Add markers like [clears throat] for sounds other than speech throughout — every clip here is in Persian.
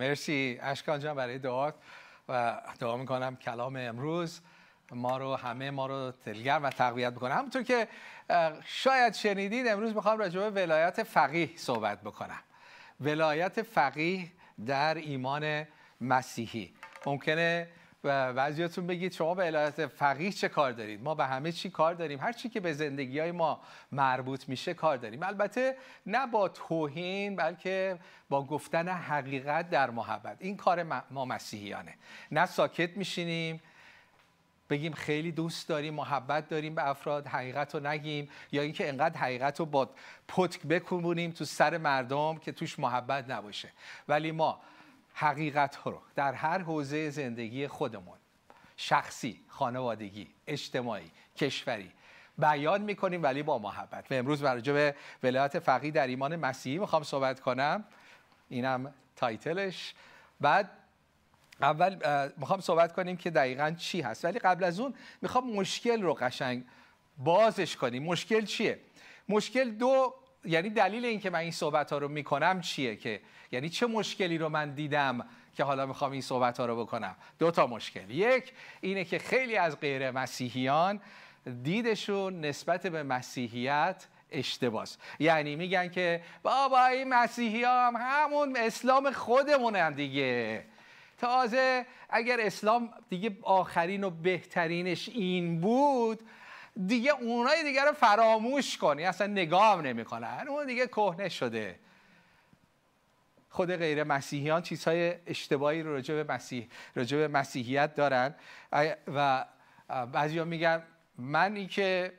مرسی اشکان جان برای دعا و دعا می‌کنم کلام امروز. ما رو همه ما رو دلگرم و تقویت بکنه. همونطور که شاید شنیدید امروز می‌خوام راجع به ولایت فقیه صحبت بکنم. ولایت فقیه در ایمان مسیحی. ممکنه بعضیاتون بگید شما به ولایت فقیه چه کار دارید؟ ما به همه چی کار داریم. هر چی که به زندگی های ما مربوط میشه کار داریم. البته نه با توهین بلکه با گفتن حقیقت در محبت. این کار ما مسیحیانه. نه ساکت میشینیم بگیم خیلی دوست داریم محبت داریم به افراد حقیقت رو نگیم یا اینکه انقدر حقیقت رو با پتک بکنونیم تو سر مردم که توش محبت نباشه. ولی ما حقیقت ها رو در هر حوزه زندگی خودمون شخصی، خانوادگی، اجتماعی، کشوری بیان می‌کنیم ولی با محبت. و امروز برای به ولایت فقیه در ایمان مسیحی می‌خوام صحبت کنم. اینم تایتلش. بعد اول می‌خوام صحبت کنیم که دقیقا چی هست. ولی قبل از اون می‌خوام مشکل رو قشنگ بازش کنیم. مشکل چیه؟ مشکل دو یعنی دلیل اینکه من این صحبت ها رو می‌کنم چیه که یعنی چه مشکلی رو من دیدم که حالا می‌خوام این صحبت ها رو بکنم؟ دو تا مشکل. یک اینه که خیلی از غیر مسیحیان دیدشون نسبت به مسیحیت اشتباس. یعنی میگن که بابا این مسیحی هم همون اسلام خودمونن دیگه. تازه اگر اسلام دیگه آخرین و بهترینش این بود دیگه اونای دیگه رو فراموش کنی اصلا نگاه هم نمی‌کنن. اون دیگه کهنه شده. خود غیر مسیحیان چیزهای اشتباهی رو راجع به مسیح راجع به مسیحیت دارن. و بعضیا میگن من این که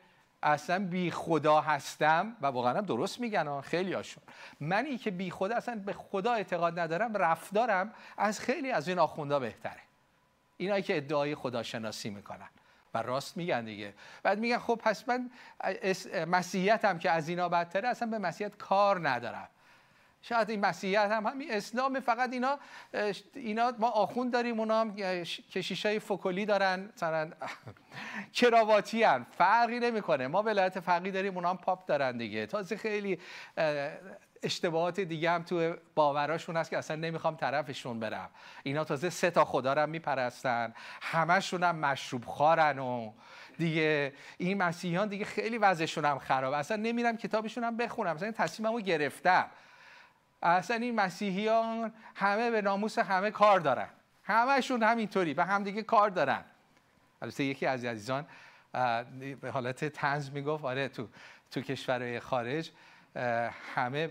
اصلا بی خدا هستم و واقعا درست میگن خیلی هاشون منی که بی خدا اصلا به خدا اعتقاد ندارم رفتارم از خیلی از این آخوندا بهتره. اینایی که ادعای خداشناسی می‌کنن. و راست میگن دیگه. بعد میگن خب پس من مسیحیتم که از اینا بدتره اصلا به مسیحیت کار ندارم. شاید این مسیحیت هم همین اسلام فقط اینا اینا ما آخوند داریم اونا هم کشیشای فکلی دارن مثلا [laughs] کراواتی هم فرقی نمی‌کنه. ما ولایت فقی داریم اونا هم پاپ دارن دیگه. تازه خیلی اشتباهات دیگه هم تو باوراشون هست که اصلا نمی‌خوام طرفشون برم. اینا تازه سه تا خدا رو میپرستن. همشون هم مشروب خارن و دیگه این مسیحیان دیگه خیلی وضعشون هم خراب. اصلا نمیرم کتابشون هم بخونم. اصلا این تصمیممو گرفتم. اصلا این مسیحیان همه به ناموس همه کار دارن. همهشون همینطوری. و همدیگه کار دارن. البته یکی از عزیزان به حالت تنز می‌گفت آره تو تو کشورهای خارج همه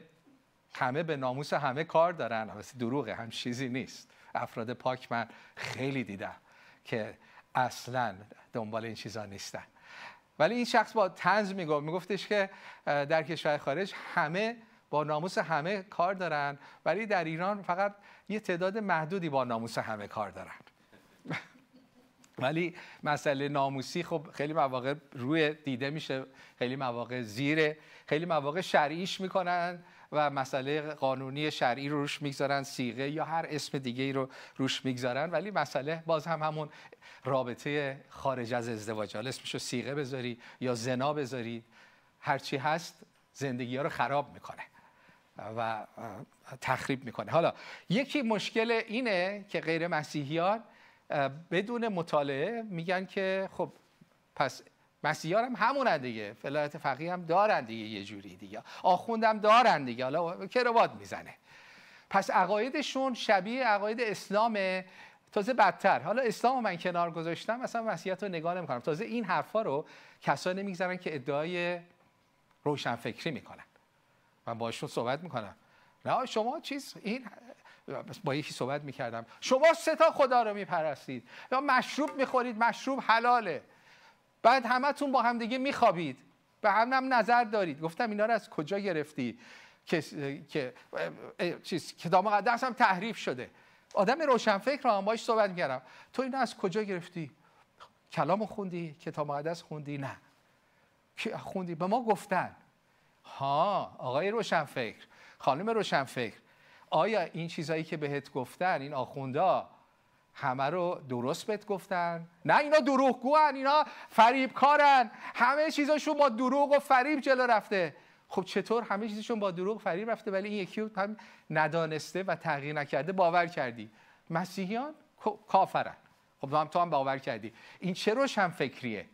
همه به ناموس همه کار دارن. البته دروغه هم چیزی نیست. افراد پاک من خیلی دیدم که اصلا دنبال این چیزا نیستن. ولی این شخص با تنز می‌گفت میگفتش که در کشور خارج همه با ناموس همه کار دارن ولی در ایران فقط یه تعداد محدودی با ناموس همه کار دارن. [laughs] ولی مسئله ناموسی خب خیلی مواقع روی دیده میشه خیلی مواقع زیره خیلی مواقع شرعیش می‌کنن. و مسئله قانونی شرعی رو روش می‌گذارن سیغه یا هر اسم دیگه رو روش می‌گذارن. ولی مسئله باز هم همون رابطه خارج از ازدواج. حالا اسمشو سیغه بذاری یا زنا بذاری هرچی هست زندگی ها رو خراب می‌کنه و تخریب می‌کنه. حالا یکی مشکل اینه که غیر مسیحیان بدون مطالعه میگن که خب پس مسیحیان هم همون دیگه. فلایت فقیه هم دارن دیگه یه جوری دیگه. آخوندم دارن دیگه. حالا کروات می‌زنه؟ پس عقایدشون شبیه عقاید اسلام تازه بدتر. حالا اسلام من کنار گذاشتم مثلا مسیحیت رو نگاه نمی‌کنم. تازه این حرفا رو کسانی می‌گذارن که ادعای روشنفکری می‌کنن. من باشون صحبت می‌کنم. نه شما چیز این با یکی صحبت می‌کردم. شما سه تا خدا رو میپرستید. یا مشروب می‌خورید مشروب حلاله. بعد همتون با هم دیگه میخوابید. به هم هم نظر دارید. گفتم اینا رو از کجا گرفتی؟ که که چیز کتاب مقدس هم تحریف شده. آدم روشنفکر رو هم باش صحبت می‌کردم. تو اینا از کجا گرفتی؟ کلامو خوندی؟ کتاب مقدس خوندی؟ نه. خوندی؟ به ما گفتن. ها آقای روشنفکر خانم روشنفکر آیا این چیزهایی که بهت گفتن این آخوندا همه رو درست بهت گفتن. نه اینا دروغگوان اینا فریبکارن. همه چیزاشون با دروغ و فریب جلو رفته. خب چطور همه چیزشون با دروغ فریب رفته ولی این یکی هم ندانسته و تغییر نکرده باور کردی. مسیحیان کافرن. خب هم تو هم باور کردی. این چه روشن فکریه؟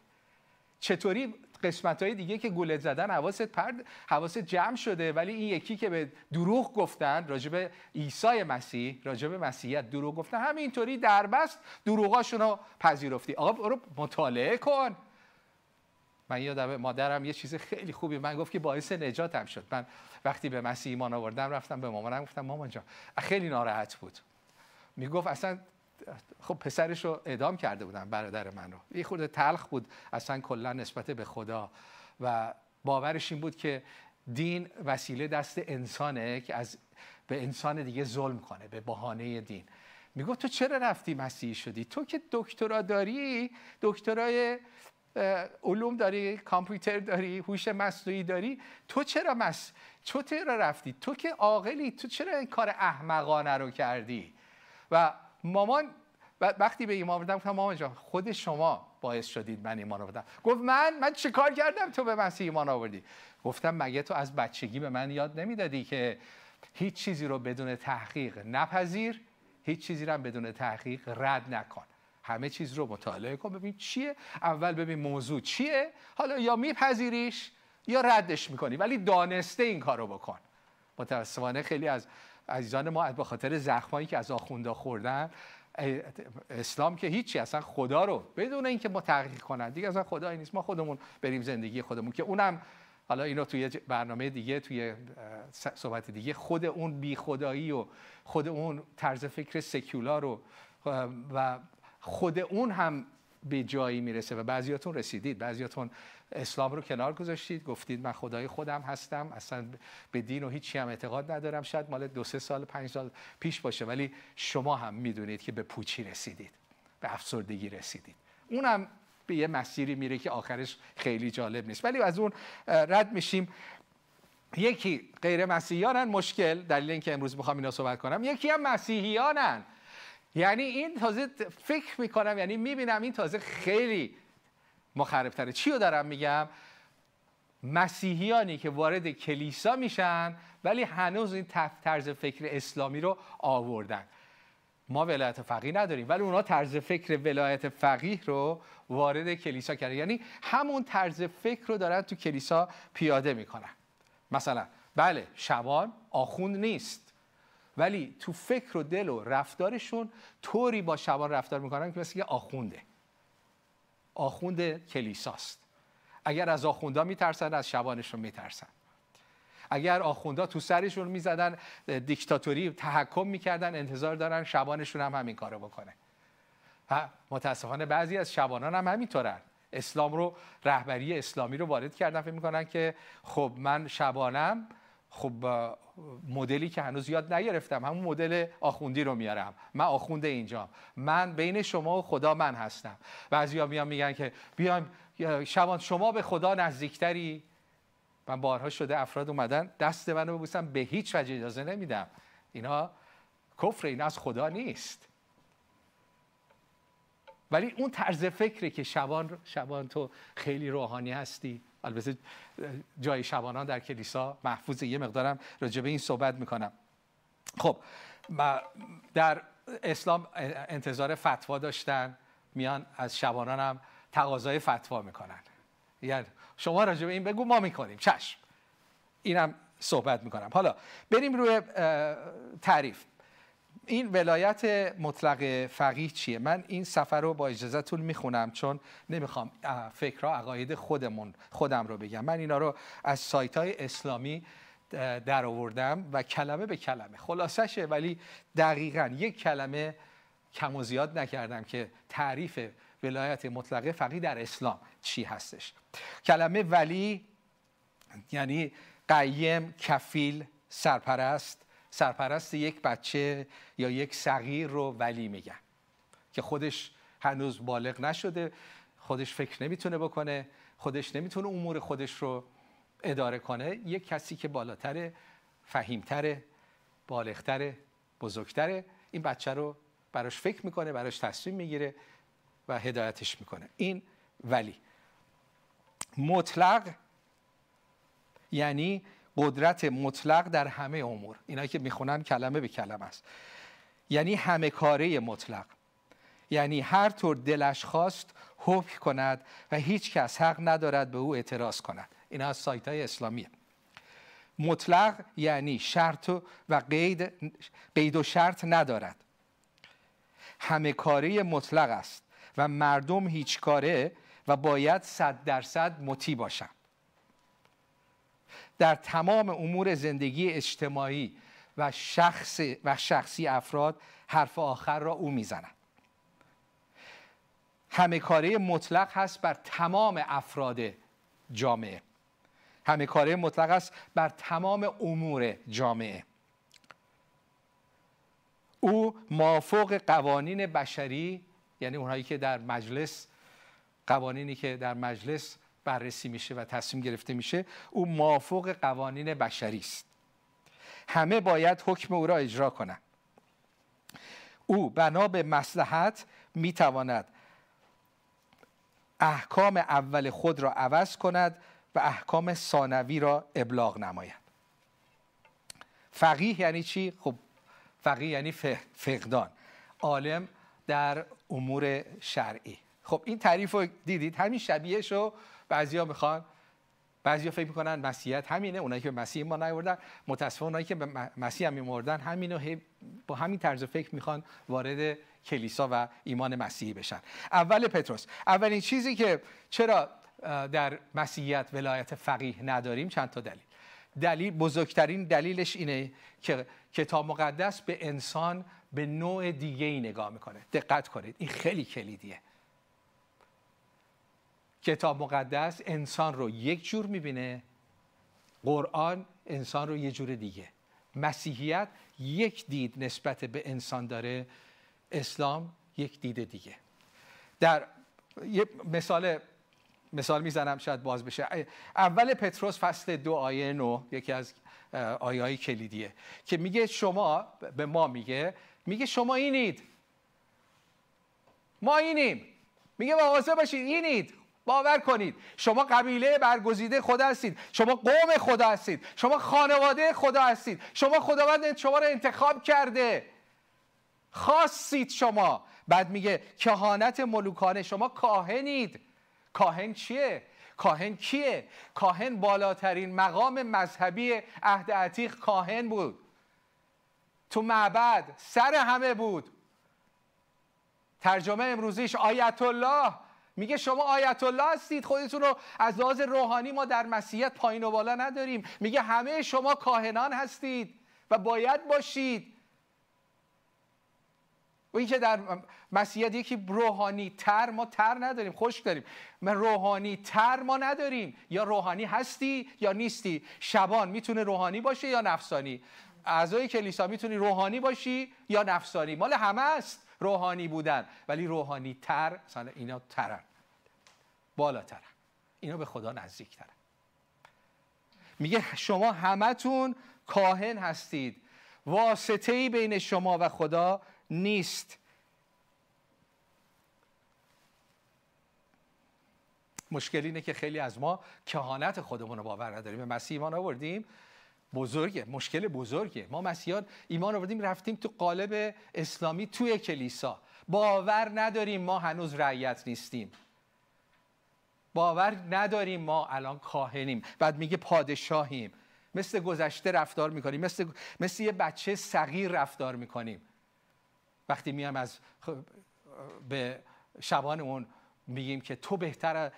چطوری قسمت های دیگه که گولت زدن حواست پرد حواست جمع شده. ولی این یکی که به دروغ گفتن راجب عیسی مسیح راجب مسیحیت دروغ گفتن همینطوری دربست دروغاشون رو پذیرفتی. آقا برو مطالعه کن. من یادم مادرم یه چیز خیلی خوبی من گفت که باعث نجاتم شد. من وقتی به مسیح ایمان آوردم رفتم به مامانم گفتم مامان جان خیلی ناراحت بود. می‌گفت اصلا خب پسرش رو اعدام کرده بودن برادر من رو. یه خورده تلخ بود اصلا کلا نسبت به خدا. و باورش این بود که دین وسیله دست انسانه که از به انسان دیگه ظلم کنه به بهانه دین. می‌گفت تو چرا رفتی مسیحی شدی؟ تو که دکترا داری دکترای علوم داری کامپیوتر داری هوش مصنوعی داری تو چرا مس تو چرا رفتی؟ تو که عاقلی تو چرا این کار احمقانه رو کردی؟ و مامان وقتی به ایمان آوردم گفتم مامان جان خود شما باعث شدید من ایمان آوردم. گفت من؟ من چه کار کردم تو به مسیح ایمان آوردی؟ گفتم مگه تو از بچگی به من یاد نمی‌دادی که هیچ چیزی رو بدون تحقیق نپذیر هیچ چیزی رو بدون تحقیق رد نکن. همه چیز رو مطالعه کن. ببین چیه؟ اول ببین موضوع چیه؟ حالا یا میپذیریش یا ردش می‌کنی. ولی دانسته این کارو بکن. متاسفانه خیلی از عزیزان ما به خاطر زخمایی که از آخونده خوردن اسلام که هیچی اصلا خدا رو بدون اینکه ما تحقیق کنن. دیگه اصلا خدایی نیست. ما خودمون بریم زندگی خودمون که اونم حالا اینو توی برنامه دیگه توی صحبت دیگه خود اون بی خدایی و خود اون طرز فکر سکولار و خود اون هم به جایی می‌رسه و بعضیاتون رسیدید. بعضیاتون اسلام رو کنار گذاشتید. گفتید من خدای خودم هستم. اصلا به دین و هیچی هم اعتقاد ندارم. شاید مال دو سه سال پنج سال پیش باشه ولی شما هم می‌دونید که به پوچی رسیدید. به افسردگی رسیدید. اونم به یه مسیری میره که آخرش خیلی جالب نیست. ولی از اون رد میشیم. یکی غیر مسیحیانن مشکل دلیل اینکه امروز می‌خوام اینا صحبت کنم. یکی هم مسیحیانن. یعنی این تازه فکر می‌کنم یعنی می‌بینم این تازه خیلی مخربتره. چی رو دارم میگم؟ مسیحیانی که وارد کلیسا میشن ولی هنوز این طرز فکر اسلامی رو آوردن. ما ولایت فقیه نداریم ولی اونا طرز فکر ولایت فقیه رو وارد کلیسا کردن. یعنی همون طرز فکر رو دارن تو کلیسا پیاده می‌کنن. مثلا بله شبان آخوند نیست. ولی تو فکر و دل و رفتارشون طوری با شبان رفتار می‌کنن که مثل یه آخونده. آخوند کلیساست. اگر از آخوندا میترسن از شبانشون میترسن. اگر آخوندا تو سرشون می‌زدن دیکتاتوری تحکم می‌کردن انتظار دارن شبانشون هم همین کارو بکنه. متاسفانه بعضی از شبانان هم همینطورن. اسلام رو رهبری اسلامی رو وارد کردن. فکر می‌کنن که خب من شبانم خب مدلی که هنوز یاد نگرفتم همون مدل آخوندی رو میارم. من آخونده اینجا. من بین شما و خدا من هستم. بعضیا میان میگن که بیایم شبان شما به خدا نزدیکتری؟ من بارها شده افراد اومدن دست منو ببوسم به هیچ وجه اجازه نمیدم. اینا کفر این از خدا نیست. ولی اون طرز فکری که شبان شبان تو خیلی روحانی هستی البته جای شبانان در کلیسا محفوظ یه مقدارم راجع به این صحبت می‌کنم. خب در اسلام انتظار فتوا داشتن. میان از شبانان هم تقاضای فتوا می‌کنن. یعنی شما راجع به این بگو ما می‌کنیم. چشم. اینم صحبت می‌کنم. حالا بریم روی تعریف. این ولایت مطلق فقیه چیه؟ من این سفر رو با اجازهتون می‌خونم چون نمی‌خوام فکرها عقاید خودمون خودم رو بگم. من اینا رو از سایت های اسلامی در آوردم و کلمه به کلمه. خلاصشه ولی دقیقا یک کلمه کم و زیاد نکردم که تعریف ولایت مطلقه فقیه در اسلام چی هستش. کلمه ولی یعنی قیم کفیل سرپرست سرپرست یک بچه یا یک صغیر رو ولی میگن که خودش هنوز بالغ نشده خودش فکر نمی‌تونه بکنه خودش نمی‌تونه امور خودش رو اداره کنه. یک کسی که بالاتره فهیمتره بالغتره بزرگتره این بچه رو براش فکر می‌کنه براش تصمیم می‌گیره و هدایتش می‌کنه. این ولی. مطلق یعنی قدرت مطلق در همه امور. اینا که می‌خونن کلمه به کلمه است. یعنی همه کاره مطلق. یعنی هر طور دلش خواست حکم کند و هیچ کس حق ندارد به او اعتراض کند. این از سایت های اسلامیه. مطلق یعنی شرط و قید, قید و شرط ندارد. همه کاره مطلق است و مردم هیچ کاره و باید صد درصد مطیع باشند. در تمام امور زندگی اجتماعی و, شخص و شخصی افراد حرف آخر را او می‌زند. همه کاره مطلق هست بر تمام افراد جامعه. همه کاره مطلق است بر تمام امور جامعه. او مافوق قوانین بشری یعنی اونهایی که در مجلس قوانینی که در مجلس بررسی میشه و تصمیم گرفته میشه او مافوق قوانین بشری است. همه باید حکم او را اجرا کنند. او بنا به مسلحت می‌تواند احکام اول خود را عوض کند و احکام ثانوی را ابلاغ نماید. فقیه یعنی چی؟ خب فقیه یعنی فقدان. عالم در امور شرعی. خب این تعریف رو دیدید؟ همین شبیهش رو بعضیا می‌خوان بعضیا فکر می‌کنن مسیحیت همینه اونایی که به مسیح ما نیوردن متاسفانه اونایی که به مسیح هم میمردن همینو با همین طرز فکر می‌خوان وارد کلیسا و ایمان مسیحی بشن. اول پتروس. اولین چیزی که چرا در مسیحیت ولایت فقیه نداریم؟ چند تا دلیل. دلیل بزرگترین دلیلش اینه که کتاب مقدس به انسان به نوع دیگه ای نگاه می‌کنه. دقت کنید. این خیلی کلیدیه. کتاب مقدس انسان رو یک جور می‌بینه قرآن انسان رو یه جور دیگه. مسیحیت یک دید نسبت به انسان داره اسلام یک دید دیگه. در یه مثال مثال می‌زنم شاید باز بشه. اول پتروس فصل دو آیه نو یکی از آیه های کلیدیه که میگه شما به ما میگه میگه شما اینید. ما اینیم. میگه مواظب باشید اینید. باور کنید. شما قبیله برگزیده خدا هستید. شما قوم خدا هستید. شما خانواده خدا هستید. شما خداوند شما رو انتخاب کرده. خاصید شما. بعد میگه کهانت ملوکانه شما کاهنید. کاهن چیه؟ کاهن کیه؟ کاهن بالاترین مقام مذهبی عهد عتیق کاهن بود. تو معبد سر همه بود. ترجمه امروزیش آیت الله میگه شما آیت الله هستید خودتون رو از لحاظ روحانی ما در مسیحیت پایین و بالا نداریم. میگه همه شما کاهنان هستید و باید باشید. و اینکه در مسیحیت یکی روحانی تر ما تر نداریم خوش داریم. من روحانی تر ما نداریم. یا روحانی هستی یا نیستی. شبان می‌تونه روحانی باشه یا نفسانی؟ اعضای کلیسا می‌تونی روحانی باشی یا نفسانی؟ مال همه است. روحانی بودن. ولی روحانی تر مثلا اینا ترن. بالاترن. اینا به خدا نزدیک ترن میگه شما همتون کاهن هستید. واسطه ای بین شما و خدا نیست. مشکل اینه که خیلی از ما کهانت خودمون رو باور نداریم. به مسیح ایمان آوردیم. بزرگه مشکل بزرگه. ما مسیحیان ایمان آوردیم رفتیم تو قالب اسلامی توی کلیسا. باور نداریم ما هنوز رعیت نیستیم. باور نداریم ما الان کاهنیم. بعد میگه پادشاهیم. مثل گذشته رفتار می‌کنیم. مثل, مثل یه بچه صغیر رفتار می‌کنیم. وقتی میام از به شبان اون میگیم که تو بهتر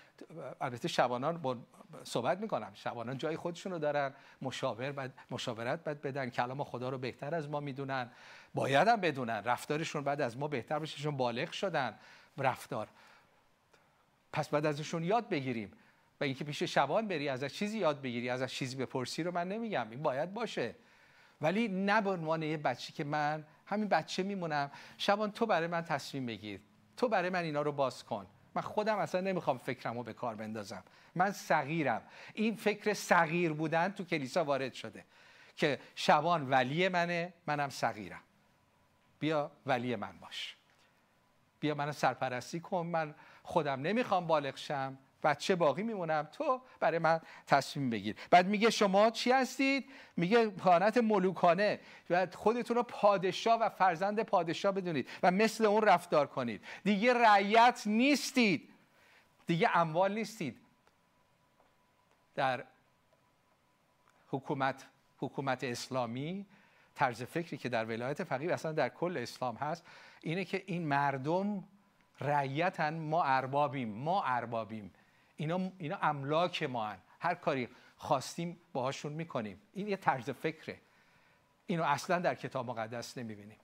البته شبانان با صحبت می‌کنم. شبانان جای خودشون رو دارن مشاور بعد مشاورت بعد بدن. کلام خدا رو بهتر از ما می‌دونن. باید هم بدونن. رفتارشون بعد از ما بهتر بشه بالغ شدن. رفتار. پس بعد ازشون یاد بگیریم. و اینکه پیش شبان بری ازش چیزی یاد بگیری ازش چیزی بپرسی رو من نمیگم. این باید باشه. ولی نه به عنوان یه بچه که من همین بچه میمونم. شبان تو برای من تصمیم بگیر. تو برای من اینا رو باز کن. من خودم اصلا نمی‌خوام فکرمو به کار بندازم. من صغیرم. این فکر صغیر بودن تو کلیسا وارد شده که شبان ولی منه منم صغیرم. بیا ولی من باش. بیا منو سرپرستی کن. من خودم نمی‌خوام بالغ شم. بچه باقی میمونم. تو برای من تصمیم بگیر. بعد میگه شما چی هستید؟ میگه پانت ملوکانه. و خودتون رو پادشاه و فرزند پادشاه بدونید و مثل اون رفتار کنید. دیگه رعیت نیستید. دیگه اموال نیستید. در حکومت حکومت اسلامی طرز فکری که در ولایت فقیه اصلا در کل اسلام هست اینه که این مردم رعیتن ما اربابیم ما اربابیم. اینا, اینا املاک ما هن. هر کاری خواستیم باهاشون می‌کنیم. این یه طرز فکره. اینو اصلا در کتاب مقدس نمی‌بینیم.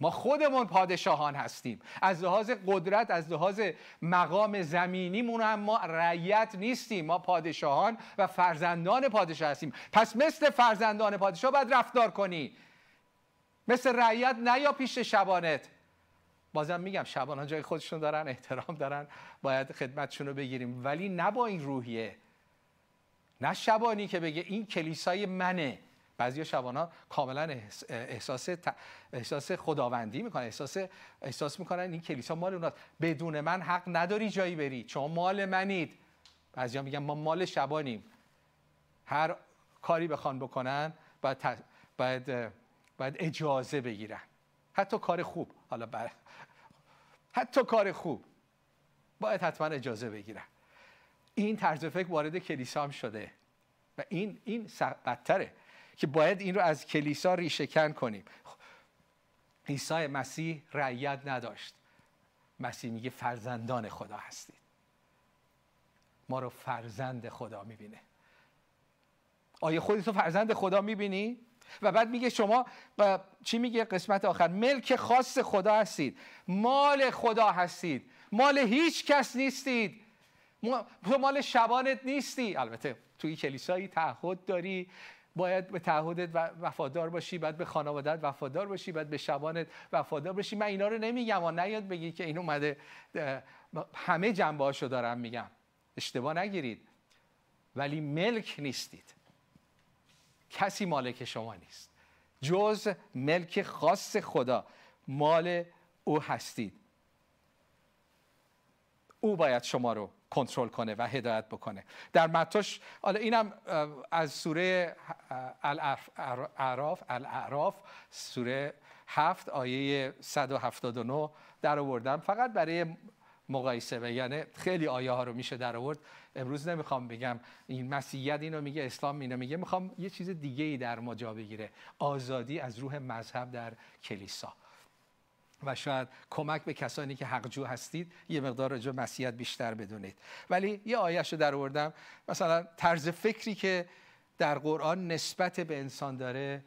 ما خودمون پادشاهان هستیم. از لحاظ قدرت از لحاظ مقام زمینیمون هم ما رعیت نیستیم. ما پادشاهان و فرزندان پادشاه هستیم. پس مثل فرزندان پادشاه باید رفتار کنی. مثل رعیت نیا پیش شبانت. بازم میگم شبان ها جای خودشون دارن احترام دارن باید خدمتشون رو بگیریم. ولی نه با این روحیه. نه شبانی که بگه این کلیسای منه. بعضی شبان ها کاملا احساس احساس خداوندی می‌کنن احساس احساس می‌کنن این کلیسا مال اوناست. بدون من حق نداری جایی بری. چون مال منید. بعضیا میگن ما مال شبانیم. هر کاری بخوان بکنن باید, باید, باید اجازه بگیرن. حتی کار خوب. حالا. حتی کار خوب. باید حتما اجازه بگیرن این طرز فکر وارد کلیسا هم شده. و این این بدتره که باید این رو از کلیسا ریشهکن کنیم. عیسی مسیح رعیت نداشت. مسیح میگه فرزندان خدا هستید. ما رو فرزند خدا می‌بینه. آیا خودتو فرزند خدا می‌بینی؟ و بعد میگه شما چی میگه قسمت آخر؟ ملک خاص خدا هستید. مال خدا هستید. مال هیچ کس نیستید. تو مال شبانت نیستی. البته توی کلیسایی تعهد داری. باید به تعهدت وفادار باشی بعد به خانوادت وفادار باشی بعد به شبانت وفادار باشی. من اینا رو نمیگم و نیاد بگی که این اومده همه جنبه هاشو دارم میگم. اشتباه نگیرید. ولی ملک نیستید. کسی مالک شما نیست. جز ملک خاص خدا مال او هستید. او باید شما رو کنترل کنه و هدایت بکنه. در متاش حالا اینم از سوره الاعراف الاعراف سوره هفت آیه 179 در آوردم. فقط برای مقایسه و یعنی خیلی آیه ها رو میشه در آورد. امروز نمی‌خوام بگم این مسیحیت اینو میگه اسلام اینو میگه. می‌خوام یه چیز دیگه ای در ما جا بگیره. آزادی از روح مذهب در کلیسا. و شاید کمک به کسانی که حقجو هستید یه مقدار راجع مسیحیت بیشتر بدونید. ولی یه آیهش رو در آوردم. مثلا طرز فکری که در قرآن نسبت به انسان داره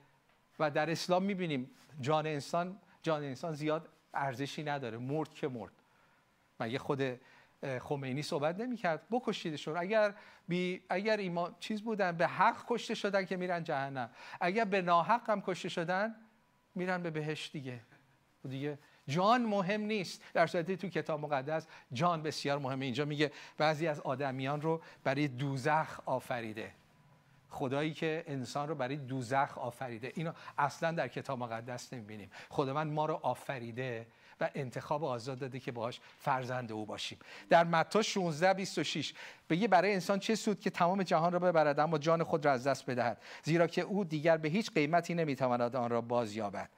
و در اسلام می‌بینیم جان انسان جان انسان زیاد ارزشی نداره. مرد که مرد. مگه خود خمینی صحبت نمی‌کرد؟ بکشیدشون اگر بی اگر ایمان چیز بودن به حق کشته شدن که میرن جهنم. اگر به ناحق هم کشته شدن میرن به بهشت دیگه. دیگه جان مهم نیست. در صورتی تو کتاب مقدس جان بسیار مهمه. اینجا میگه بعضی از آدمیان رو برای دوزخ آفریده. خدایی که انسان رو برای دوزخ آفریده. اینو اصلا در کتاب مقدس نمی‌بینیم. خداوند ما رو آفریده. و انتخاب آزاد داده که باهاش فرزند او باشیم. در متی 16 26 بگه برای انسان چه سود که تمام جهان را ببرد اما جان خود را از دست بدهد؟ زیرا که او دیگر به هیچ قیمتی نمی‌تواند آن را بازیابد.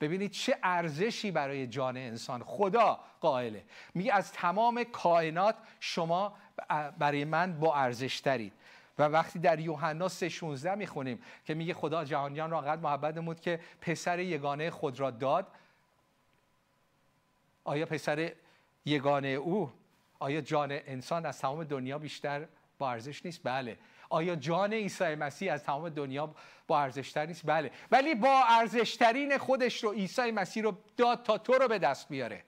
ببینید چه ارزشی برای جان انسان. خدا قائله. میگه از تمام کائنات شما برای من با ارزش ترید و وقتی در یوحنا 3:16 می‌خونیم که میگه خدا جهانیان را انقدر محبت نمود که پسر یگانه خود را داد آیا پسر یگانه او آیا جان انسان از تمام دنیا بیشتر با ارزش نیست؟ بله. آیا جان عیسی مسیح از تمام دنیا با ارزشتر نیست؟ بله. ولی با ارزشترین خودش رو عیسی مسیح رو داد تا تو رو به دست بیاره.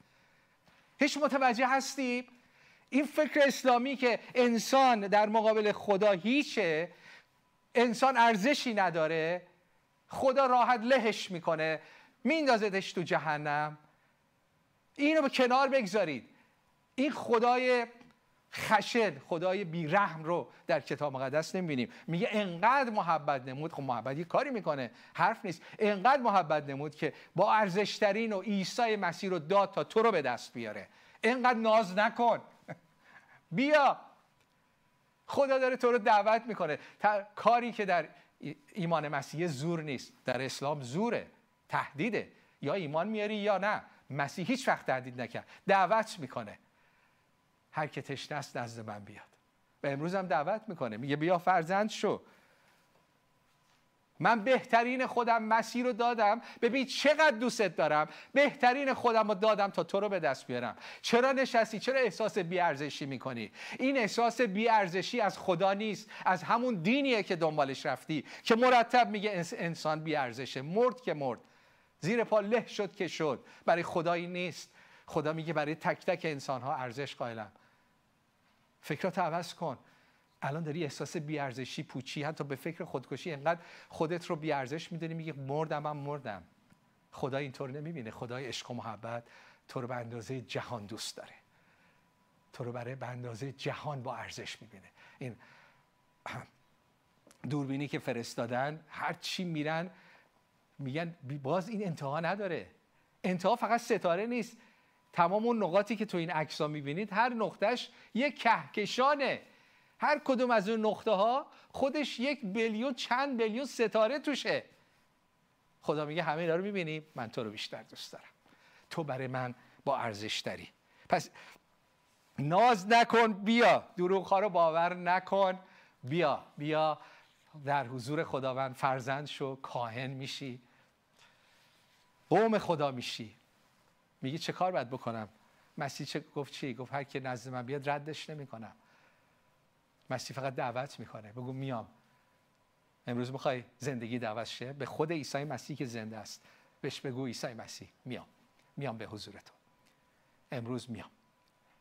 هیچ متوجه هستی؟ این فکر اسلامی که انسان در مقابل خدا هیچه انسان ارزشی نداره خدا راحت لهش می‌کنه میندازدش تو جهنم. اینو به کنار بگذارید. این خدای خشن خدای بیرحم رو در کتاب مقدس نمی‌بینیم. میگه انقدر محبت نمود. خب محبت یه کاری می‌کنه. حرف نیست. انقدر محبت نمود که با ارزشترین و عیسی مسیح رو داد تا تو رو به دست بیاره. انقدر ناز نکن. [laughs] بیا. خدا داره تو رو دعوت می‌کنه. کاری که در ایمان مسیح زور نیست. در اسلام زوره. تهدیده. یا ایمان میاری یا نه. مسیح هیچ وقت تهدید نکرد. دعوت می‌کنه. هر که تشنه است نزد من بیاد. و امروز هم دعوت می‌کنه. میگه بیا فرزند شو. من بهترین خودم مسیر رو دادم. ببین چقدر دوستت دارم. بهترین خودم رو دادم تا تو رو به دست بیارم. چرا نشستی؟ چرا احساس بیارزشی می‌کنی؟ این احساس بیارزشی از خدا نیست. از همون دینیه که دنبالش رفتی. که مرتب میگه انسان بیارزشه. مرد که مرد. زیر پا له شد که شد. برای خدایی نیست. خدا میگه برای تک تک انسان ها ارزش قائلم. فکرات عوض کن. الان داری احساس بیارزشی پوچی حتی به فکر خودکشی. انقدر خودت رو بیارزش می‌دونی میگه مردم هم مردم. خدا اینطور نمی‌بینه. خدای عشق و محبت تو رو به اندازه جهان دوست داره. تو رو برای به اندازه جهان با ارزش می‌بینه. این [clears throat] دوربینی که فرستادن هر چی میرن میگن باز این انتها نداره. انتها فقط ستاره نیست. تمام اون نقاطی که تو این عکس ها می‌بینید هر نقطهش یک کهکشانه. هر کدوم از اون نقطه ها خودش یک بیلیون چند بیلیون ستاره توشه. خدا میگه همه اینا رو می‌بینی. من تو رو بیشتر دوست دارم. تو برای من با ارزش داری. پس ناز نکن بیا. دروغ رو باور نکن. بیا بیا. در حضور خداوند فرزند شو. کاهن میشی. قوم خدا میشی. میگی چه کار باید بکنم؟ مسیح چه گفت چی؟ گفت هر که نزد من بیاد ردش نمی‌کنم. مسیح فقط دعوت می‌کنه. بگو میام. امروز می‌خوای زندگی دعوت شه؟ به خود عیسی مسیح که زنده است. بهش بگو عیسی مسیح. میام. میام به حضور تو. امروز میام.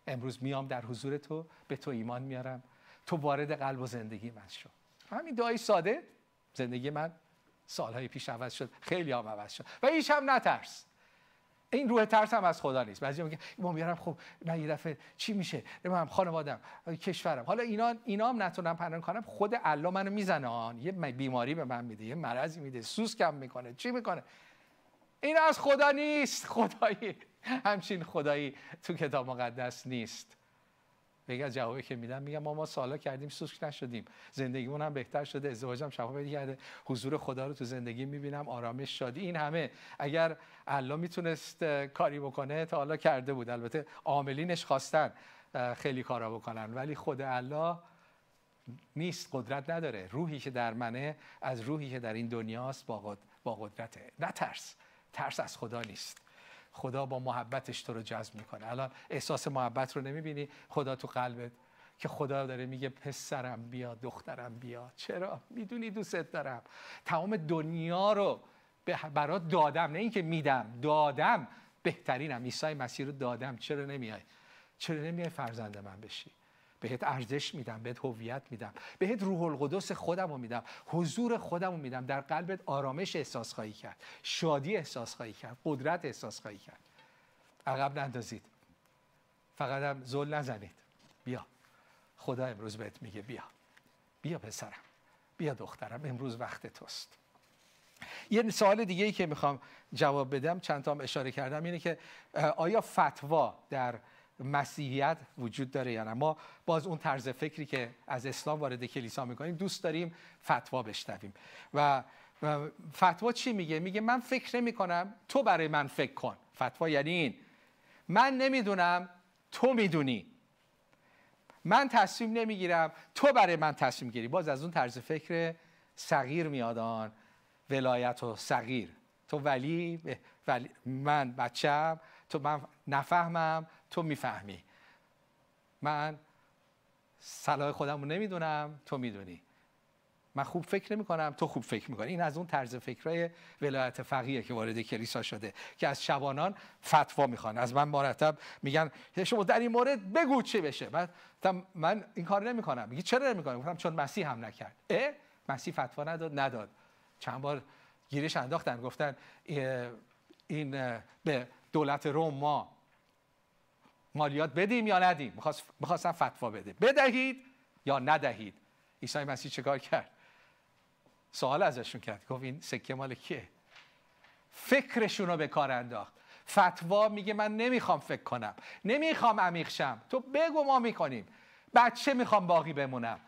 امروز میام در حضور تو. به تو ایمان میارم. تو وارد قلب و زندگی من شو. همین دعای ساده. زندگی من سالهای پیش عوض شد. خیلی هم عوض شد. و هیچ هم نترس. این روح ترس هم از خدا نیست. بعضی میگن ما میارم خب من یه دفعه چی میشه؟ من خانوادم کشورم. حالا اینا اینا هم نتونم پنهان کنم. خود الله منو می‌زنه آن. یه بیماری به من میده یه مرضی میده سوس کم می‌کنه. چی می‌کنه؟ این از خدا نیست. خدایی. همچین خدایی تو کتاب مقدس نیست. یکی از جوابی که میدم میگم ما ما سالا کردیم سوسک نشدیم. زندگیمون هم بهتر شده. ازدواجم شفا کرده. حضور خدا رو تو زندگی می‌بینم. آرامش شادی. این همه. اگر الله می‌تونست کاری بکنه تا حالا کرده بود. البته عاملینش خواستن خیلی کارا بکنن. ولی خود الله نیست قدرت نداره. روحی که در منه از روحی که در این دنیاست با, قدرته. نه ترس. ترس از خدا نیست. خدا با محبتش تو رو جذب می‌کنه. الان احساس محبت رو نمی‌بینی؟ خدا تو قلبت که خدا داره میگه پسرم بیا دخترم بیا. چرا؟ می‌دونی دوستت دارم. تمام دنیا رو برات دادم. نه اینکه میدم دادم. بهترینم. عیسی مسیح رو دادم. چرا نمیای چرا نمیای فرزند من بشی؟ بهت ارزش میدم بهت هویت میدم بهت روح القدس خودم رو میدم حضور خودم رو میدم در قلبت آرامش احساس خواهی کرد شادی احساس خواهی کرد قدرت احساس خواهی کرد. عقب نندازید. فقط هم زل نزنید. بیا. خدا امروز بهت میگه بیا. بیا پسرم. بیا دخترم. امروز وقت توست. یه سوال دیگه ای که می‌خوام جواب بدم چند تا هم اشاره کردم اینه که آیا فتوا در مسیحیت وجود داره یا نه. ما باز اون طرز فکری که از اسلام وارد کلیسا می‌کنیم دوست داریم فتوا بشنویم. و فتوا چی میگه؟ میگه من فکر نمی کنم تو برای من فکر کن. فتوا یعنی این. من نمی‌دونم تو می‌دونی. من تصمیم نمی‌گیرم تو برای من تصمیم گیری. باز از اون طرز فکر صغیر میادان ولایت و صغیر. تو ولی, ولی من بچم تو من نفهمم تو می‌فهمی. من صلاح خودم رو نمی‌دونم تو می‌دونی. من خوب فکر نمی کنم تو خوب فکر می‌کنی. این از اون طرز فکرهای ولایت فقیه که وارد کلیسا شده که از شبانان فتوا می‌خوان. از من مرتب میگن شما در این مورد بگو چه بشه. من من این کار نمی کنم میگی چرا نمی کنم چون مسیح هم نکرد. اه؟ مسیح فتوا نداد نداد. چند بار گیرش انداختن گفتن این به دولت روم ما مالیات بدیم یا ندیم؟ می‌خواستن فتوا بده بدهید یا ندهید؟ عیسی مسیح چکار کرد؟ سوال ازشون کرد. گفت این سکه مال کیه؟ فکرشون رو به کار انداخت. فتوا میگه من نمی‌خوام فکر کنم. نمی‌خوام عمیق شم. تو بگو ما می‌کنیم. بچه می‌خوام باقی بمونم.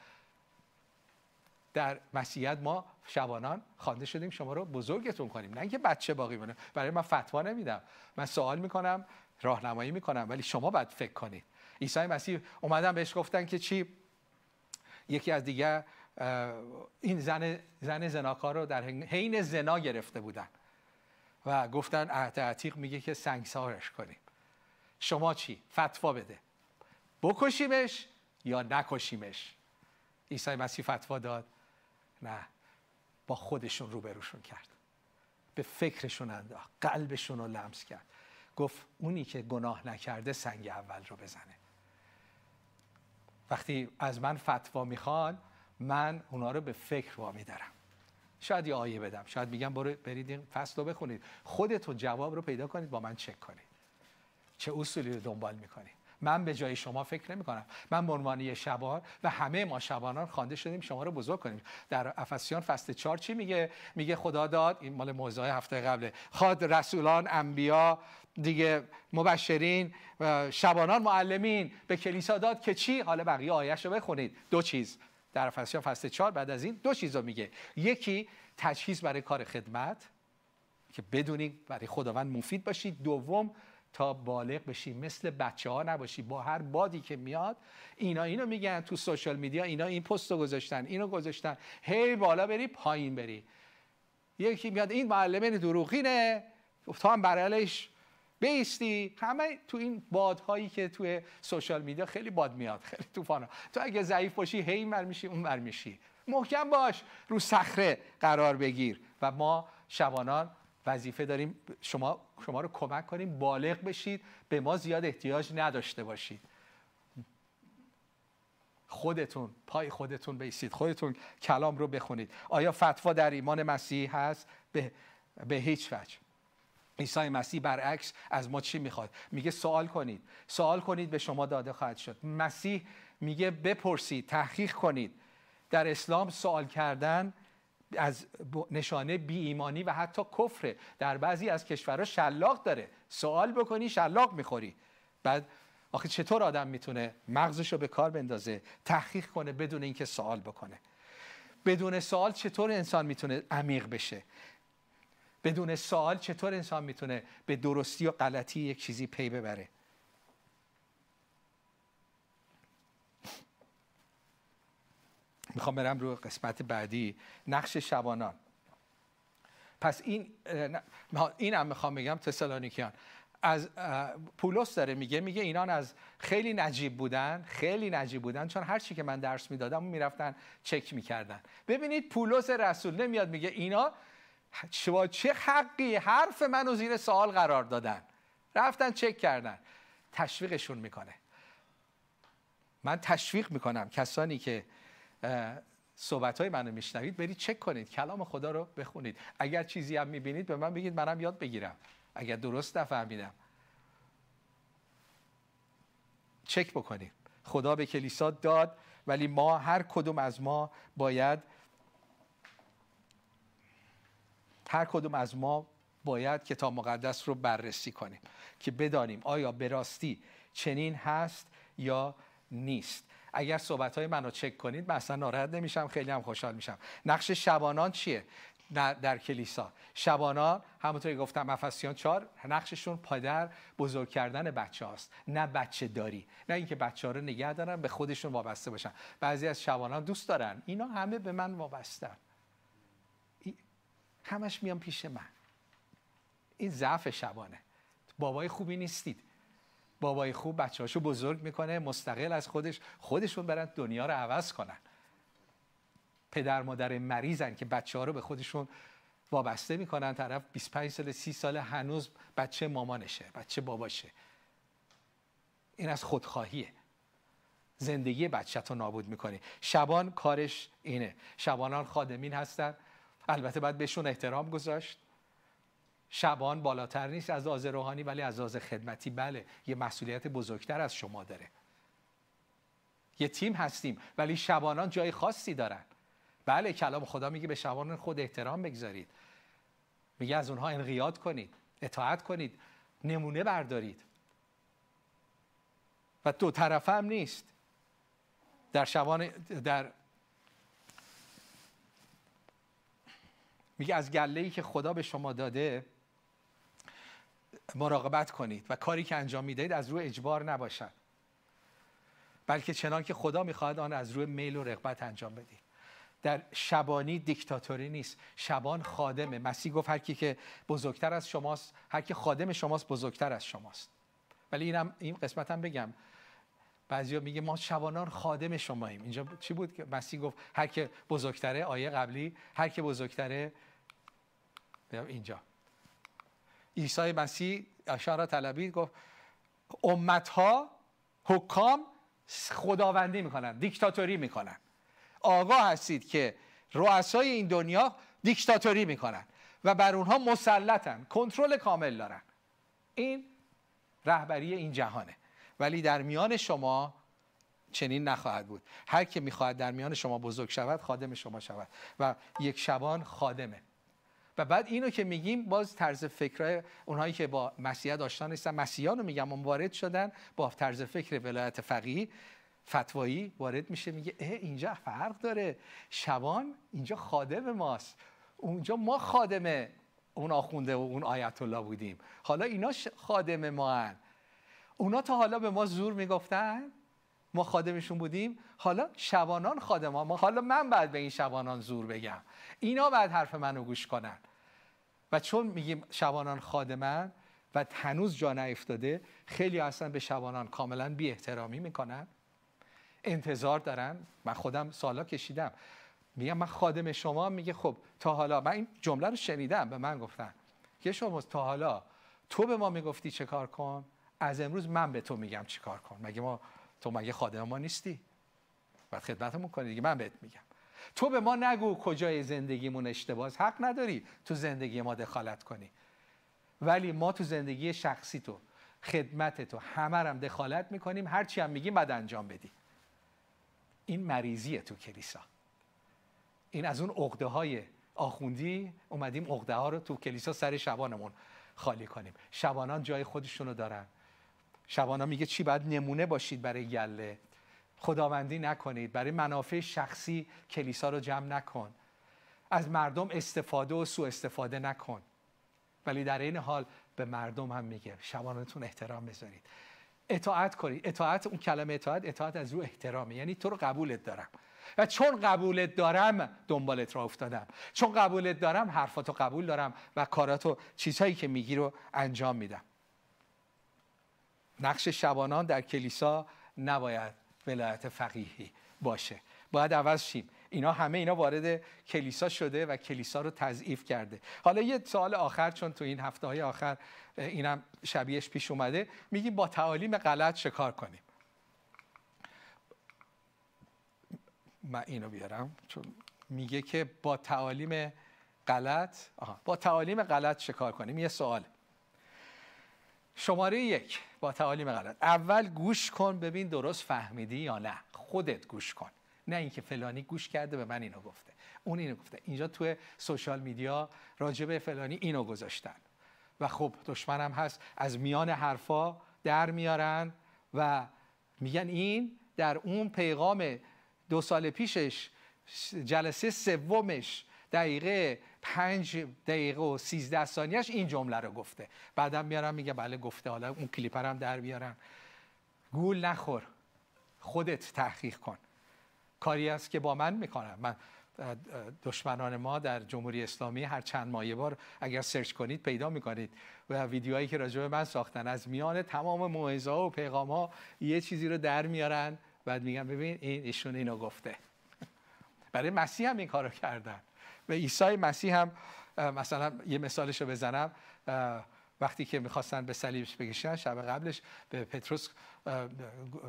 در مسیحیت ما شبانان خوانده شدیم. شما رو بزرگتون کنیم. نه اینکه بچه باقی بمونه. برای من فتوا نمیدم. من سوال می‌کنم. راهنمایی می‌کنم ولی شما باید فکر کنید. عیسی مسیح اومدن بهش گفتن که چی؟ یکی از دیگه این زن زن زناکار رو در حین زنا گرفته بودن. و گفتن عهد عتیق میگه که سنگسارش کنیم. شما چی؟ فتوا بده. بکشیمش یا نکشیمش؟ عیسی مسیح فتوا داد. نه با خودشون روبروشون کرد. به فکرشون انداخت قلبشون رو لمس کرد. گفت اونی که گناه نکرده سنگ اول رو بزنه. وقتی از من فتوا می‌خوان من اونا رو به فکر وامی دارم شاید یه آیه بدم. شاید میگم برو برید این فصل رو بخونید. خودتون جواب رو پیدا کنید با من چک کنید. چه اصولی رو دنبال می‌کنید؟ من به جای شما فکر نمی کنم من به عنوان شبان و همه ما شبانان خوانده شدیم شما رو بزرگ کنیم. در افسیان فصل 4 چی میگه؟ میگه خدا داد این مال موضوع هفته قبله. خواد رسولان انبیا دیگه مبشرین شبانان معلمین به کلیسا داد که چی؟ حالا بقیه آیش رو بخونید. دو چیز. در افسیان فصل 4 بعد از این دو چیز رو میگه. یکی تجهیز برای کار خدمت که بدونید برای خداوند مفید باشید. دوم تا بالغ بشی مثل بچه ها نباشی. با هر بادی که میاد اینا اینو میگن تو سوشال میدیا اینا این پست رو گذاشتن اینو گذاشتن. هی بالا بری پایین بری. یکی میاد این معلم دروغینه. تو هم برالش بیستی. همه تو این بادهایی که توی سوشال میدیا خیلی باد میاد خیلی طوفانا تو اگه ضعیف باشی هی این میشی اون ور میشی. محکم باش رو صخره قرار بگیر. و ما شبانان وظیفه داریم شما شما رو کمک کنیم بالغ بشید به ما زیاد احتیاج نداشته باشید. خودتون پای خودتون بیسید خودتون کلام رو بخونید. آیا فتوا در ایمان مسیح هست؟ به, به هیچ وجه. عیسی مسیح برعکس از ما چی می‌خواد؟ میگه سوال کنید. سوال کنید به شما داده خواهد شد. مسیح میگه بپرسید تحقیق کنید. در اسلام سوال کردن از نشانه بی ایمانی و حتی کفره. در بعضی از کشورها شلاق داره. سوال بکنی شلاق می‌خوری. بعد آخه چطور آدم می‌تونه مغزش رو به کار بندازه تحقیق کنه بدون اینکه سوال بکنه؟ بدون سوال چطور انسان می‌تونه عمیق بشه؟ بدون سوال چطور انسان می‌تونه به درستی و غلطی یک چیزی پی ببره؟ می‌خوام برم رو قسمت بعدی نقش شبانان. پس این این هم می‌خوام بگم تسالونیکیان. از پولس داره میگه میگه اینان از خیلی نجیب بودن خیلی نجیب بودن چون هر چی که من درس می‌دادم می‌رفتن چک می‌کردن. ببینید پولس رسول نمیاد میگه اینا چه حقی؟ حرف منو زیر سوال قرار دادن. رفتن چک کردن. تشویقشون می‌کنه. من تشویق می‌کنم. کسانی که صحبت های منو میشنوید برید چک کنید. کلام خدا رو بخونید. اگر چیزی هم می‌بینید به من بگید منم یاد بگیرم. اگر درست نفهمیدم. چک بکنید خدا به کلیسا داد ولی ما هر کدوم از ما باید هر کدوم از ما باید کتاب مقدس رو بررسی کنیم که بدانیم آیا به راستی چنین هست یا نیست. اگر صحبت های منو چک کنید من اصلا ناراحت نمیشم خیلی هم خوشحال میشم. نقش شبانان چیه در کلیسا؟ شبانان همونطوری گفتم افسیان چهار نقششون پادر بزرگ کردن بچه هاست. نه بچه داری. نه اینکه بچه ها رو نگه دارن به خودشون وابسته باشن. بعضی از شبانان دوست دارن. اینا همه به من وابستن. همش میان پیش من. این ضعف شبانه. بابای خوبی نیستید. بابای خوب بچه هاشو بزرگ می‌کنه مستقل از خودش. خودشون برن دنیا رو عوض کنن. پدر مادر مریضن که بچه ها رو به خودشون وابسته می‌کنن. طرف 25 سال 30 سال هنوز بچه مامانشه بچه باباشه. این از خودخواهیه. زندگی بچه رو نابود می‌کنی. شبان کارش اینه. شبانان خادمین هستن. البته باید بهشون احترام گذاشت. شبان بالاتر نیست از آز روحانی ولی از آز خدمتی. بله یه مسئولیت بزرگتر از شما داره. یه تیم هستیم ولی شبانان جای خاصی دارن. بله کلام خدا میگه به شبانان خود احترام بگذارید. میگه از اونها انقیاد کنید اطاعت کنید نمونه بردارید. و دو طرفه هم نیست. در شبان در میگه از گله ای که خدا به شما داده مراقبت کنید و کاری که انجام می‌دهید از روی اجبار نباشد. بلکه چنان که خدا می‌خواهد آن از روی میل و رغبت انجام بدید در شبانی دیکتاتوری نیست. شبان خادمه. مسیح گفت هر کی که بزرگتر از شماست هر کی خادم شماست بزرگتر از شماست. ولی اینم این قسمت هم بگم. بعضیا میگه ما شبانان خادم شماییم. اینجا چی بود که مسیح گفت هر که بزرگتره آیه قبلی هر که بزرگتره اینجا. عیسی مسیح اشاره طلبی گفت امت ها حکام خداوندی می‌کنن دیکتاتوری می‌کنن. آگاه هستید که رؤسای این دنیا دیکتاتوری می‌کنن و بر اونها مسلطن کنترل کامل دارن. این رهبری این جهانه. ولی در میان شما چنین نخواهد بود. هر که می‌خواهد در میان شما بزرگ شود خادم شما شود و یک شبان خادمه. و بعد اینو که میگیم باز طرز فکرهای اونهایی که با مسیحیت آشنا نیستن. مسیحیان رو میگم وارد شدن با طرز فکر ولایت فقیهی فتوایی وارد میشه میگه اه اینجا فرق داره. شبان اینجا خادم ماست. اونجا ما خادم اون آخونده و اون آیت الله بودیم. حالا اینا خادم ما هن. اونا تا حالا به ما زور می‌گفتن ما خادمشون بودیم. حالا شبانان خادم ما حالا من بعد به این شبانان زور بگم. اینا بعد حرف منو گوش کنن. و چون میگیم شبانان خادمن و هنوز جا نیفتاده خیلی اصلا به شبانان کاملا بی احترامی می‌کنن. انتظار دارن. من خودم سالا کشیدم. میگم من خادم شما. میگه خب تا حالا من این جمله رو شنیدم. به من گفتن. که شما تا حالا تو به ما می‌گفتی چه کار کن؟ از امروز من به تو میگم چی کار کن. مگه ما تو مگه خادم ما نیستی؟ بعد خدمتمون کنی دیگه. من بهت میگم. تو به ما نگو کجای زندگیمون اشتباهه حق نداری تو زندگی ما دخالت کنی. ولی ما تو زندگی شخصی تو خدمت تو همه هم دخالت می‌کنیم. هرچی هم میگیم بعد انجام بدی. این مریضیه تو کلیسا. این از اون عقده های آخوندی اومدیم عقده ها رو تو کلیسا سر شبانمون خالی کنیم. شبانان جای خودشونو دارن. شبانان میگه چی؟ باید نمونه باشید برای گله. خداوندی نکنید. برای منافع شخصی کلیسا رو جمع نکن. از مردم استفاده و سوء استفاده نکن. ولی در این حال به مردم هم میگه. شبانتون احترام بذارید. اطاعت کنید. اطاعت اون کلمه اطاعت اطاعت از رو احترامه یعنی تو رو قبولت دارم. و چون قبولت دارم دنبالت را افتادم. چون قبولت دارم حرفاتو قبول دارم و کاراتو چیزهایی که میگی رو انجام میدم. نقش شبانان در کلیسا نباید ولایت فقیهی باشه. باید عوض شیم. اینا همه اینا وارد کلیسا شده و کلیسا رو تضعیف کرده. حالا یه سوال آخر چون تو این هفته های آخر اینم شبیهش پیش اومده میگیم با تعالیم غلط شکار کنیم؟ من اینو بیارم چون میگه که با تعالیم غلط آها با تعالیم غلط شکار کنیم؟ یه سوال. شماره یک با تعالیم غلط. اول گوش کن ببین درست فهمیدی یا نه. خودت گوش کن. نه اینکه فلانی گوش کرده به من اینو گفته. اون اینو گفته. اینجا توی سوشال میدیا راجبه فلانی اینو گذاشتن. و خب دشمنم هست. از میان حرفا در میارن و میگن این در اون پیغام دو سال پیشش جلسه سومش دقیقه پنج دقیقه و سیزده ثانیهش این جمله رو گفته. بعدم میارم میگه بله گفته. حالا اون کلیپر هم در بیارم. گول نخور. خودت تحقیق کن. کاری است که با من می‌کنم. من دشمنان ما در جمهوری اسلامی هر چند ماه بار اگر سرچ کنید پیدا می‌کنید. و ویدیوهایی که راجع به من ساختن از میان تمام موعظه و پیغام ها یه چیزی رو در میارن. بعد میگن ببین این ایشون اینو گفته. [laughs] برای مسیح هم این کارو کردن. و عیسی مسیح هم مثلا یه مثالش رو بزنم وقتی که می‌خواستن به صلیبش بکشن شب قبلش به پتروس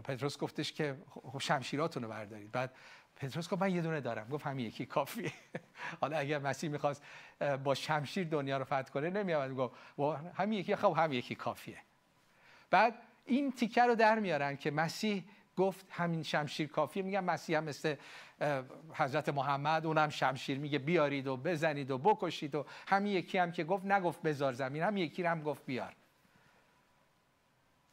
پتروس گفتش که خب شمشیراتونو بردارید. بعد پتروس گفت من یه دونه دارم. گفت همین یکی کافیه. [laughs] حالا اگر مسیح می‌خواست با شمشیر دنیا رو فتح کنه نمیاد گفت همین یکی خب همین یکی کافیه. بعد این تیکه رو در میارن که مسیح گفت همین شمشیر کافیه میگم مسیح هم مثل حضرت محمد اونم شمشیر. میگه بیارید و بزنید و بکشید و همین یکی هم که گفت نگفت بذار زمین. همین یکی هم گفت بیار.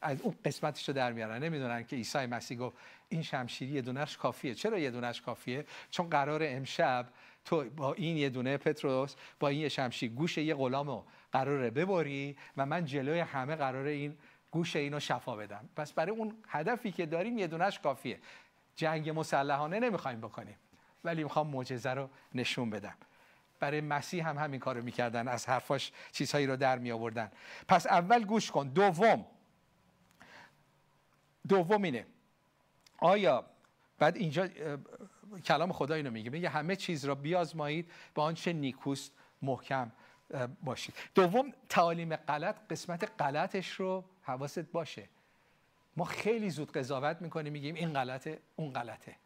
از اون قسمتش رو در میارن. نمی‌دونن که عیسی مسیح گفت این شمشیری یه دونش کافیه. چرا یه دونش کافیه؟ چون قرار امشب تو با این یه دونه پتروس با این یه شمشیر گوش یه غلامو قراره ببری و من جلوی همه قراره این گوش اینو شفا بدم پس برای اون هدفی که داریم یه دونش کافیه. جنگ مسلحانه نمی‌خوایم بکنیم ولی می‌خوام معجزه رو نشون بدم. برای مسیح هم همین کارو می‌کردن از حرفاش چیزهایی رو در می آوردن پس اول گوش کن. دوم. دوم اینه. آیا بعد اینجا کلام خدا اینو میگه. میگه همه چیز را بیازمایید با آنچه نیکوست محکم باشید. دوم تعالیم غلط قسمت غلطش رو حواست باشه. ما خیلی زود قضاوت می‌کنیم میگیم این غلطه اون غلطه.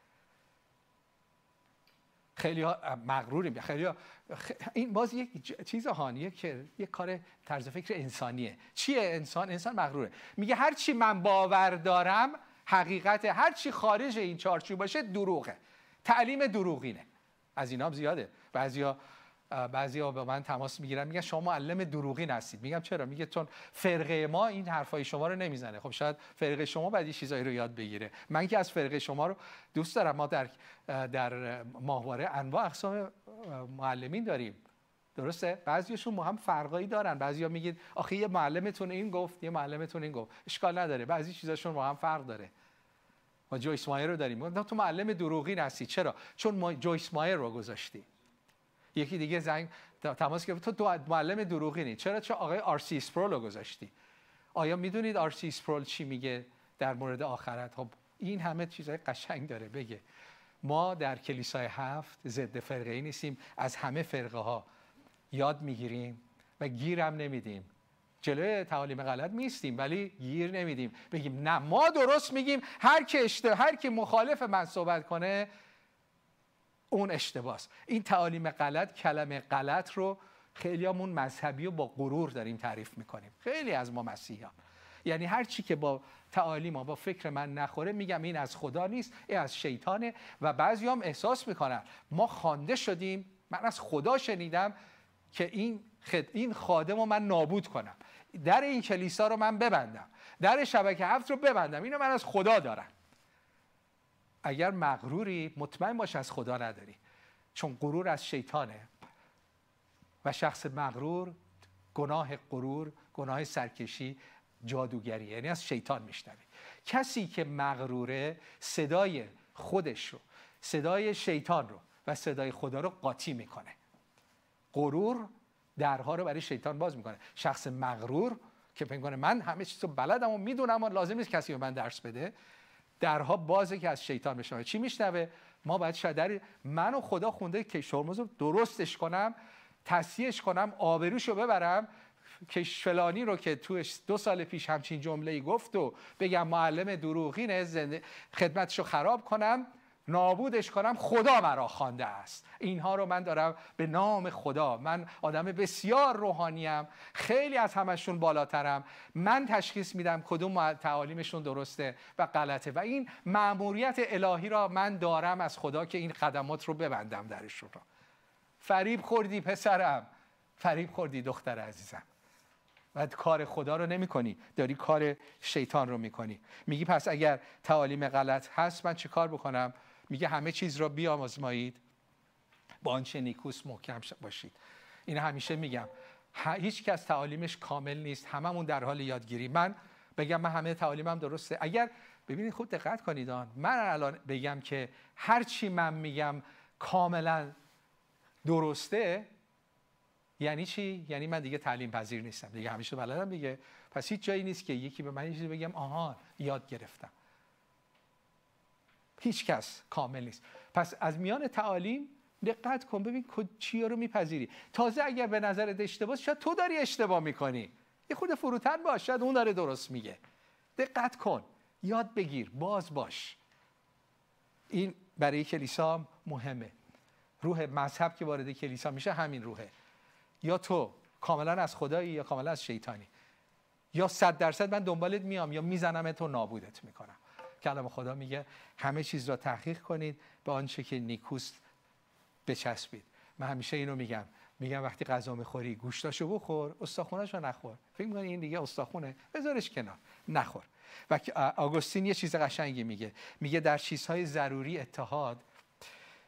خیلی ها مغروریم. خیلی ها این باز یک چیز هانیه که یک کار طرز فکر انسانیه. چیه انسان؟ انسان مغروره. میگه هر چی من باور دارم حقیقت هر چی خارج این چارچوب باشه دروغه. تعلیم دروغینه. از اینا هم زیاده. بعضیا بعضیا به من تماس می‌گیرن میگن شما معلم دروغین هستید. میگم چرا؟ میگه چون فرقه ما این حرفای شما رو نمی‌زنه. خب شاید فرقه شما بعد این چیزایی رو یاد بگیره. من که از فرقه شما رو دوست دارم. ما در در ماهواره انواع اقسام معلمین داریم. درسته؟ بعضیشون با هم فرقایی دارن. بعضیا میگید آخه یه معلمتون این گفت یه معلمتون این گفت. اشکال نداره. بعضی چیزاشون با هم فرق داره. ما جویس مایر رو داریم. تو معلم دروغین هستی. چرا؟ چون ما جویس مایر رو گذاشتی یکی دیگه زنگ تماس گرفت. تو دو معلم دروغینی چرا؟ چون آقای آرسی اسپرول رو گذاشتی. آیا می‌دونید آرسی اسپرول چی میگه در مورد آخرت؟ خب این همه چیزای قشنگ داره. بگه ما در کلیسای هفت ضد فرقه ای نیستیم. از همه فرقه ها یاد می‌گیریم و گیرم نمیدیم. جلوی تعالیم غلط میستیم ولی گیر نمیدیم. بگیم نه ما درست میگیم. هر کی هر کی مخالف من صحبت کنه اون اشتباس. این تعالیم غلط کلمه غلط رو خیلی همون مذهبی و با غرور داریم تعریف می‌کنیم. خیلی از ما مسیحیان. یعنی هر چی که با تعالیم با فکر من نخوره میگم این از خدا نیست این از شیطانه و بعضی هم احساس می‌کنن. ما خوانده شدیم من از خدا شنیدم که این خد... این خادم رو من نابود کنم. در این کلیسا رو من ببندم. در شبکه هفت رو ببندم. اینو من از خدا دارم. اگر مغروری مطمئن باش از خدا نداری چون غرور از شیطانه. و شخص مغرور گناه غرور گناه سرکشی جادوگری یعنی از شیطان میشنوی. کسی که مغروره صدای خودش رو صدای شیطان رو و صدای خدا رو قاطی می‌کنه. غرور درها رو برای شیطان باز می‌کنه. شخص مغرور که فکر من همه چیز رو بلدم و می‌دونم و لازم نیست کسی به من درس بده درها بازه که از شیطان بشنوه چی میشنوه؟ ما باید شاید در من و خدا خونده که شرمز رو درستش کنم تصحیحش کنم آبروش رو ببرم. که فلانی رو که تو دو سال پیش همچین جمله گفت و بگم معلم دروغینه خدمتش رو خراب کنم. نابودش کنم خدا مرا خوانده است. اینها رو من دارم به نام خدا. من آدم بسیار روحانیم. خیلی از همشون بالاترم. من تشخیص میدم کدوم تعالیمشون درسته و غلطه. و این مأموریت الهی را من دارم از خدا که این خدمات رو ببندم درشون را فریب خوردی پسرم. فریب خوردی دختر عزیزم. و کار خدا رو نمی کنی داری کار شیطان رو می‌کنی. میگی پس اگر تعالیم غلط هست من چه کار بکنم؟ میگه همه چیز را بیامزمایید با آنچه نیکوس محکم باشید. این همیشه میگم. هیچ کس تعالیمش کامل نیست. هممون در حال یادگیری. من بگم من همه تعالیمم درسته. اگر ببینید خود دقت کنید آن. من الان بگم که هر چی من میگم کاملا درسته یعنی چی؟ یعنی من دیگه تعلیم پذیر نیستم. دیگه همیشه بلدم دیگه. پس هیچ جایی نیست که یکی به من چیزی بگم آها یاد گرفتم. هیچ کس کامل نیست. پس از میان تعالیم دقت کن ببین چی رو میپذیری. تازه اگر به نظر اشتباه شاید تو داری اشتباه می‌کنی. یه خود فروتر باش شاید اون داره درست میگه. دقت کن. یاد بگیر. باز باش. این برای کلیسا مهمه. روح مذهب که وارد کلیسا میشه همین روحه. یا تو کاملا از خدایی یا کاملا از شیطانی. یا صد درصد من دنبالت میام یا می‌زنم تو نابودت می‌کنم. کلام خدا میگه همه چیز را تحقیق کنید به آنچه که نیکوست بچسبید. من همیشه اینو میگم. میگن وقتی غذا می‌خوری گوشتاشو بخور استخوناشو نخور. فکر می‌کنی این دیگه استخونه؟ بذارش کنار. نخور. و آگوستین یه چیز قشنگی میگه. میگه در چیزهای ضروری اتحاد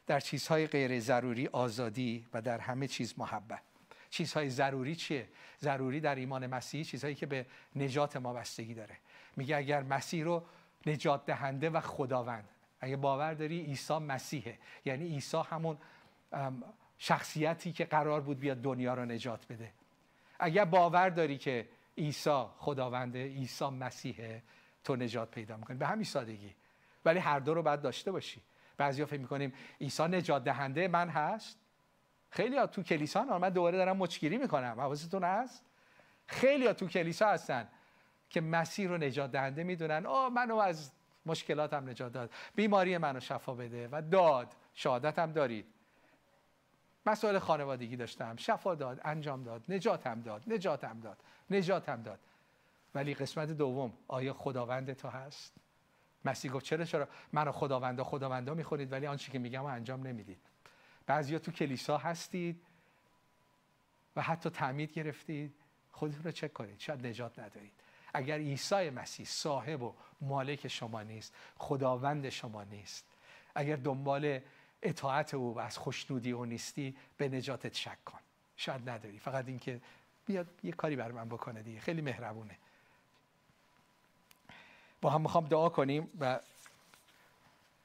در چیزهای غیر ضروری آزادی و در همه چیز محبت. چیزهای ضروری چیه؟ ضروری در ایمان مسیحی چیزهایی که به نجات ما بستگی داره. میگه اگر مسیح رو نجات دهنده و خداوند. اگه باور داری عیسی مسیحه. یعنی عیسی همون شخصیتی که قرار بود بیاد دنیا رو نجات بده. اگر باور داری که عیسی خداونده عیسی مسیحه تو نجات پیدا می‌کنی. به همین سادگی. ولی هر دو رو باید داشته باشی. بعضیا فکر می‌کنیم عیسی نجات دهنده من هست؟ خیلی ها تو کلیسا من دوباره دارم مچگیری می‌کنم حواستون هست؟ خیلی ها تو کلیسا هستن. که مسیح رو نجات دهنده می‌دونن. آه منو از مشکلاتم نجات داد. بیماری منو شفا بده و داد. شهادتم دارید. مسائل خانوادگی داشتم. شفا داد انجام داد نجاتم داد نجاتم داد نجاتم داد. ولی قسمت دوم آیا خداوند تو هست؟ مسیح گفت چرا چرا منو خداوندا خداوندا می‌خورید ولی آنچه که میگم انجام نمی‌دید. بعضیا تو کلیسا هستید و حتی تعمید گرفتید. خودتون رو چک کنید. شاید نجات ندارید. اگر عیسی مسیح صاحب و مالک شما نیست خداوند شما نیست. اگر دنبال اطاعت او و از خوشنودی او نیستی به نجاتت شک کن. شاید نداری. فقط اینکه بیاد یه کاری بر من بکنه دیگه. خیلی مهربونه. با هم می‌خوام دعا کنیم و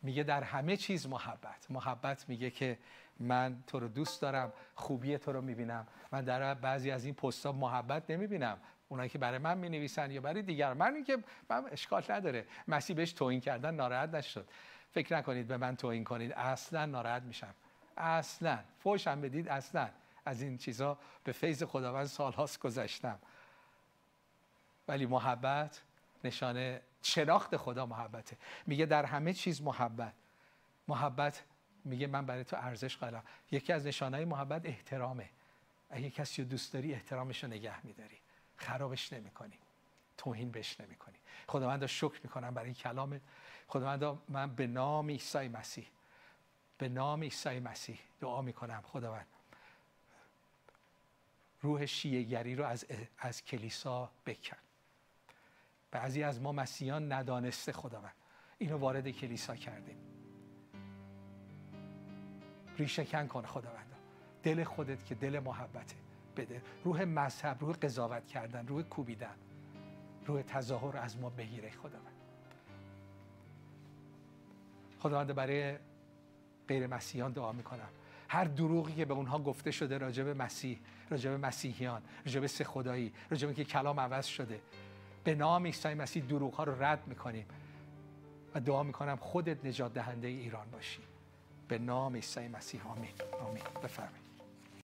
میگه در همه چیز محبت. محبت میگه که من تو رو دوست دارم خوبی تو رو می‌بینم. من در بعضی از این پستها محبت نمی‌بینم. اونایی که برای من می‌نویسن یا برای دیگر من اینکه من اشکال نداره. مسیح بهش توهین کردن ناراحت نشد. فکر نکنید به من توهین کنید. اصلا ناراحت میشم. اصلا. فوشم بدید اصلا. از این چیزها به فیض خداوند سالهاست گذشتم. ولی محبت نشانه شناخت خدا محبته. میگه در همه چیز محبت. محبت میگه من برای تو ارزش قائلم. یکی از نشانهای محبت احترامه. اگه کسی رو دوست داری احترامش رو نگه میداری. خرابش نمی‌کنی. توهین بهش نمی‌کنی. خداوند شکر می‌کنم برای این کلامت خداوند من به نام عیسی مسیح به نام عیسی مسیح دعا می‌کنم. خداوند روح شیعگری رو از, از کلیسا بکن. بعضی از ما مسیحیان ندانسته خداوند. اینو وارد کلیسا کردیم. ریشه کن کن خداوند دل خودت که دل محبته. بده. روح مذهب روح قضاوت کردن روح کوبیدن. روح تظاهر از ما بگیره خداوند. خداوند برای غیر مسیحیان دعا می‌کنم. هر دروغی که به اونها گفته شده راجع به مسیح راجع به مسیحیان راجع به سه خدایی راجع به که کلام عوض شده. به نام عیسی مسیح دروغ ها رو رد می‌کنیم و دعا می‌کنم خودت نجات دهنده ایران باشی. به نام عیسی مسیح. آمین. آمین. بفرمایید.